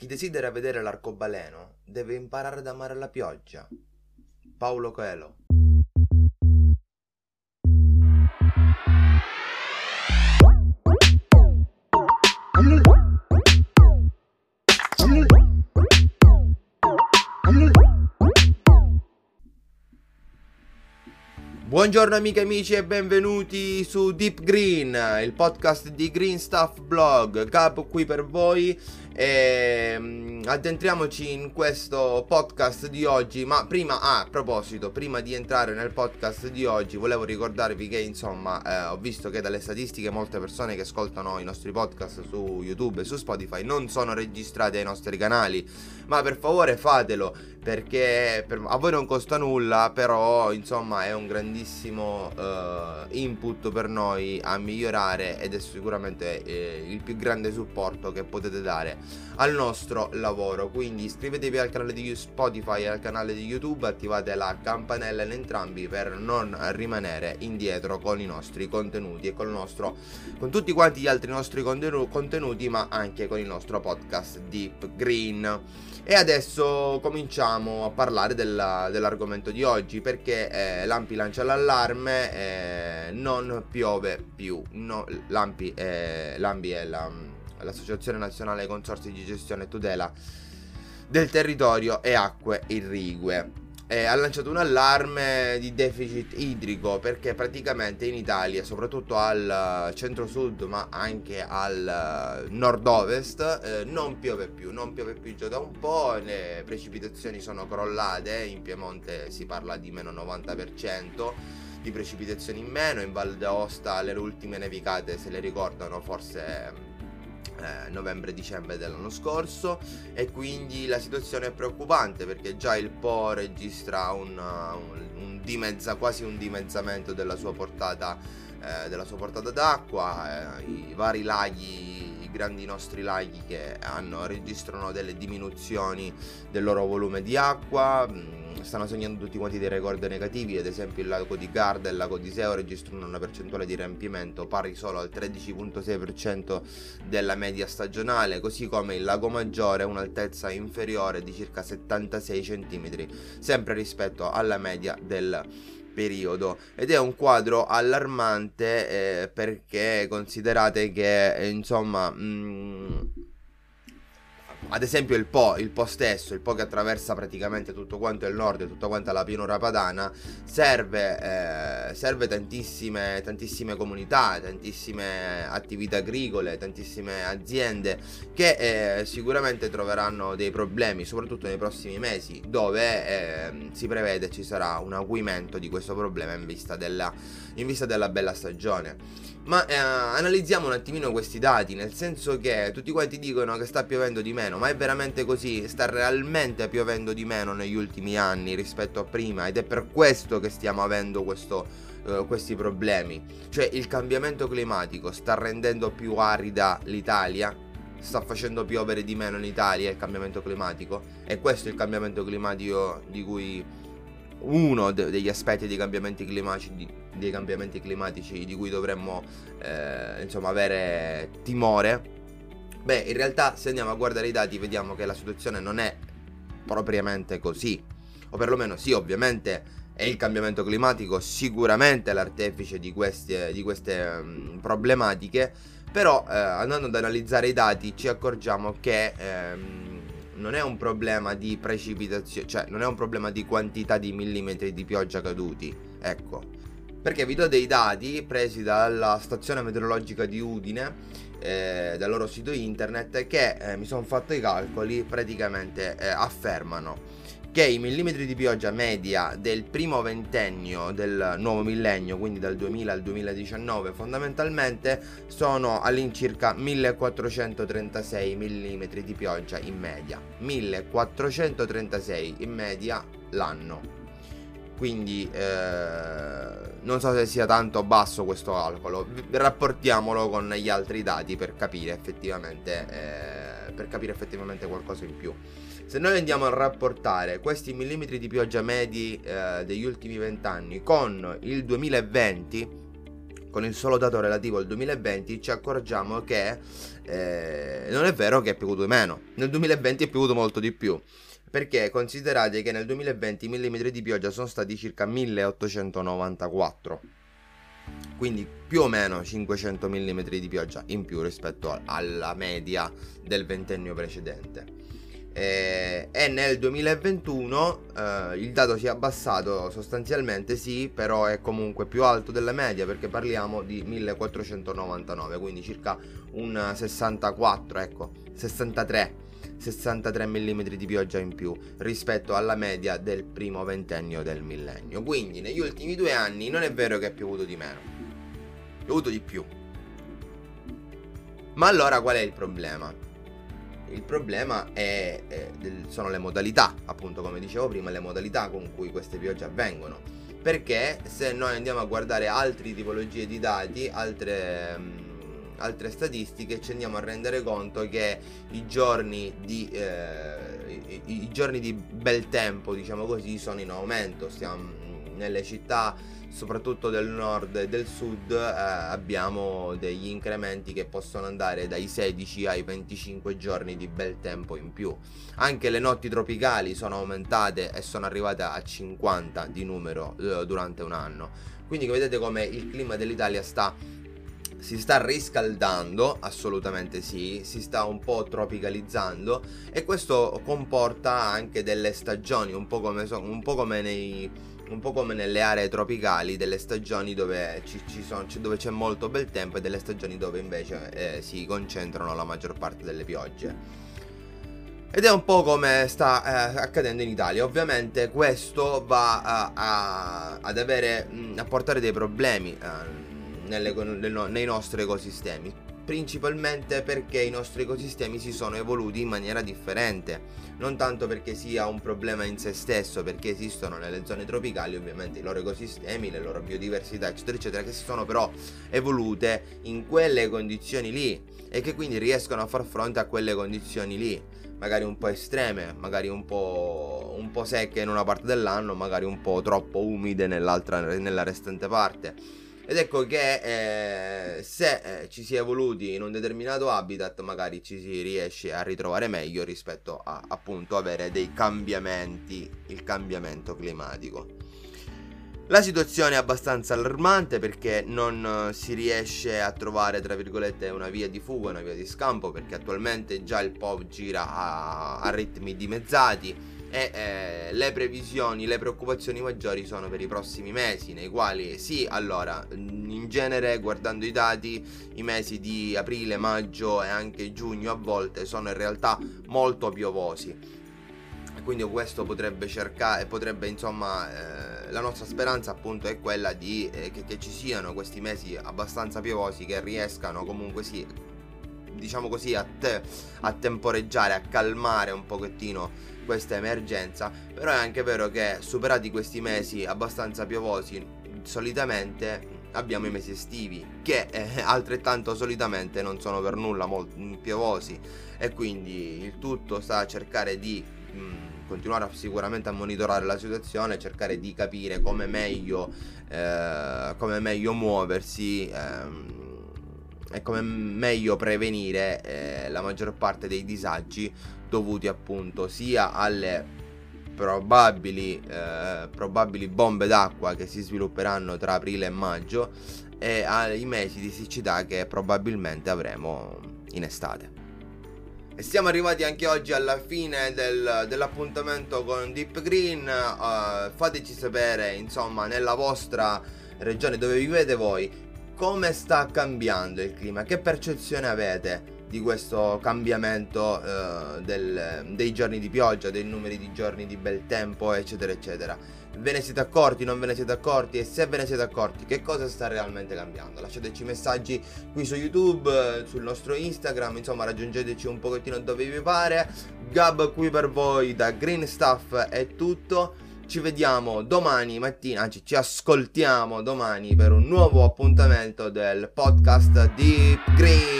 Chi desidera vedere l'arcobaleno deve imparare ad amare la pioggia. Paolo Coelho. Buongiorno amiche e amici e benvenuti su Deep Green, il podcast di Green Stuff Blog. Capo qui per voi e um, addentriamoci in questo podcast di oggi. Ma prima, ah, a proposito, prima di entrare nel podcast di oggi, volevo ricordarvi che insomma eh, ho visto che dalle statistiche molte persone che ascoltano i nostri podcast su YouTube e su Spotify non sono registrate ai nostri canali. Ma per favore fatelo perché per, a voi non costa nulla, però insomma è un grandissimo uh, input per noi a migliorare ed è sicuramente eh, il più grande supporto che potete dare al nostro lavoro. Quindi iscrivetevi al canale di Spotify e al canale di YouTube, attivate la campanella in entrambi per non rimanere indietro con i nostri contenuti e con, nostro, con tutti quanti gli altri nostri contenuti, ma anche con il nostro podcast Deep Green. E adesso cominciamo a parlare della, dell'argomento di oggi perché eh, Lampi lancia l'allarme, eh, non piove più. No, Lampi, eh, Lampi è la, l'associazione nazionale consorsi di gestione e tutela del territorio e acque irrigue. Eh, ha lanciato un allarme di deficit idrico perché praticamente in Italia, soprattutto al centro-sud ma anche al nord-ovest, eh, non piove più, non piove più già da un po', le precipitazioni sono crollate, in Piemonte si parla di meno 90% di precipitazioni in meno, in Val d'Aosta le ultime nevicate se le ricordano forse eh, novembre-dicembre dell'anno scorso e quindi la situazione è preoccupante perché già il Po registra un, un, un dimezza, quasi un dimezzamento della sua portata, eh, della sua portata d'acqua, eh, i vari laghi, grandi nostri laghi che hanno, registrano delle diminuzioni del loro volume di acqua. Stanno segnando tutti quanti dei record negativi, ad esempio il lago di Garda e il lago di Seo registrano una percentuale di riempimento pari solo al 13.6% della media stagionale, così come il lago Maggiore ha un'altezza inferiore di circa 76 cm, sempre rispetto alla media del periodo. Ed è un quadro allarmante eh, perché considerate che insomma mh, mm, ad esempio il Po, il Po stesso, il Po che attraversa praticamente tutto quanto il nord e tutta quanta la pianura padana, serve, eh, serve tantissime, tantissime comunità, tantissime attività agricole, tantissime aziende che eh, sicuramente troveranno dei problemi, soprattutto nei prossimi mesi, dove eh, si prevede ci sarà un acuimento di questo problema in vista della, in vista della bella stagione. Ma eh, analizziamo un attimino questi dati, nel senso che tutti quanti dicono che sta piovendo di meno, ma è veramente così? Sta realmente piovendo di meno negli ultimi anni rispetto a prima ed è per questo che stiamo avendo questo, uh, questi problemi. Cioè il cambiamento climatico sta rendendo più arida l'Italia, sta facendo piovere di meno in Italia il cambiamento climatico e questo è il cambiamento climatico di cui uno de- degli aspetti dei cambiamenti climatici di, dei cambiamenti climatici di cui dovremmo eh, insomma avere timore beh in realtà se andiamo a guardare i dati vediamo che la situazione non è propriamente così o perlomeno sì ovviamente è il cambiamento climatico sicuramente l'artefice di queste, di queste um, problematiche però eh, andando ad analizzare i dati ci accorgiamo che ehm, non è un problema di precipitazione, cioè non è un problema di quantità di millimetri di pioggia caduti, ecco. Perché vi do dei dati presi dalla stazione meteorologica di Udine, eh, dal loro sito internet, che eh, mi sono fatto i calcoli, praticamente eh, affermano che i millimetri di pioggia media del primo ventennio del nuovo millennio, quindi dal 2000 al 2019, fondamentalmente sono all'incirca 1436 mm di pioggia in media. 1436 in media l'anno. Quindi eh, non so se sia tanto basso questo calcolo. Rapportiamolo con gli altri dati per capire effettivamente, eh, per capire effettivamente qualcosa in più. Se noi andiamo a rapportare questi millimetri di pioggia medi eh, degli ultimi vent'anni con il 2020, con il solo dato relativo al 2020 ci accorgiamo che eh, non è vero che è piovuto di meno, nel 2020 è piovuto molto di più. Perché considerate che nel 2020 i millimetri di pioggia sono stati circa 1894 quindi più o meno 500 mm di pioggia in più rispetto alla media del ventennio precedente. E, e nel 2021 eh, il dato si è abbassato sostanzialmente sì, però è comunque più alto della media perché parliamo di 1499, quindi circa un 64, ecco, 63 63 mm di pioggia in più rispetto alla media del primo ventennio del millennio. Quindi negli ultimi due anni non è vero che è piovuto di meno, è piovuto di più. Ma allora qual è il problema? Il problema è, è, sono le modalità, appunto come dicevo prima, le modalità con cui queste piogge avvengono. Perché se noi andiamo a guardare altre tipologie di dati, altre altre statistiche ci andiamo a rendere conto che i giorni di, eh, i, i giorni di bel tempo, diciamo così, sono in aumento. Stiamo nelle città soprattutto del nord e del sud eh, abbiamo degli incrementi che possono andare dai 16 ai 25 giorni di bel tempo in più. Anche le notti tropicali sono aumentate e sono arrivate a 50 di numero eh, durante un anno. Quindi vedete come il clima dell'Italia sta si sta riscaldando, assolutamente sì, si sta un po' tropicalizzando e questo comporta anche delle stagioni, un po' come, un po come nei un po' come nelle aree tropicali, delle stagioni dove, ci, ci sono, dove c'è molto bel tempo e delle stagioni dove invece eh, si concentrano la maggior parte delle piogge. Ed è un po' come sta eh, accadendo in Italia. Ovviamente questo va a, a, ad avere, a portare dei problemi. Eh, nelle, nei nostri ecosistemi, principalmente perché i nostri ecosistemi si sono evoluti in maniera differente, non tanto perché sia un problema in se stesso, perché esistono nelle zone tropicali ovviamente i loro ecosistemi, le loro biodiversità, eccetera, eccetera, che si sono però evolute in quelle condizioni lì e che quindi riescono a far fronte a quelle condizioni lì, magari un po' estreme, magari un po', un po secche in una parte dell'anno, magari un po' troppo umide nella restante parte ed ecco che eh, se eh, ci si è evoluti in un determinato habitat, magari ci si riesce a ritrovare meglio rispetto a appunto avere dei cambiamenti, il cambiamento climatico. La situazione è abbastanza allarmante perché non si riesce a trovare, tra virgolette, una via di fuga, una via di scampo, perché attualmente già il POV gira a, a ritmi dimezzati e eh, le previsioni, le preoccupazioni maggiori sono per i prossimi mesi, nei quali sì, allora, in genere guardando i dati, i mesi di aprile, maggio e anche giugno a volte sono in realtà molto piovosi. Quindi questo potrebbe cercare, potrebbe insomma, eh, la nostra speranza appunto è quella di eh, che, che ci siano questi mesi abbastanza piovosi che riescano comunque sì diciamo così, a, te, a temporeggiare, a calmare un pochettino questa emergenza, però è anche vero che superati questi mesi abbastanza piovosi, solitamente abbiamo i mesi estivi che eh, altrettanto solitamente non sono per nulla molto piovosi e quindi il tutto sta a cercare di mh, continuare sicuramente a monitorare la situazione, cercare di capire come meglio, eh, come meglio muoversi. Ehm, e come meglio prevenire eh, la maggior parte dei disagi dovuti appunto sia alle probabili, eh, probabili bombe d'acqua che si svilupperanno tra aprile e maggio e ai mesi di siccità che probabilmente avremo in estate. E siamo arrivati anche oggi alla fine del, dell'appuntamento con Deep Green. Uh, fateci sapere, insomma, nella vostra regione dove vivete voi, come sta cambiando il clima, che percezione avete di questo cambiamento eh, del, dei giorni di pioggia, dei numeri di giorni di bel tempo, eccetera, eccetera. Ve ne siete accorti, non ve ne siete accorti e se ve ne siete accorti che cosa sta realmente cambiando? Lasciateci messaggi qui su YouTube, sul nostro Instagram, insomma raggiungeteci un pochettino dove vi pare. Gab qui per voi da Green Stuff è tutto. Ci vediamo domani mattina, anzi ci ascoltiamo domani per un nuovo appuntamento del podcast Deep Green.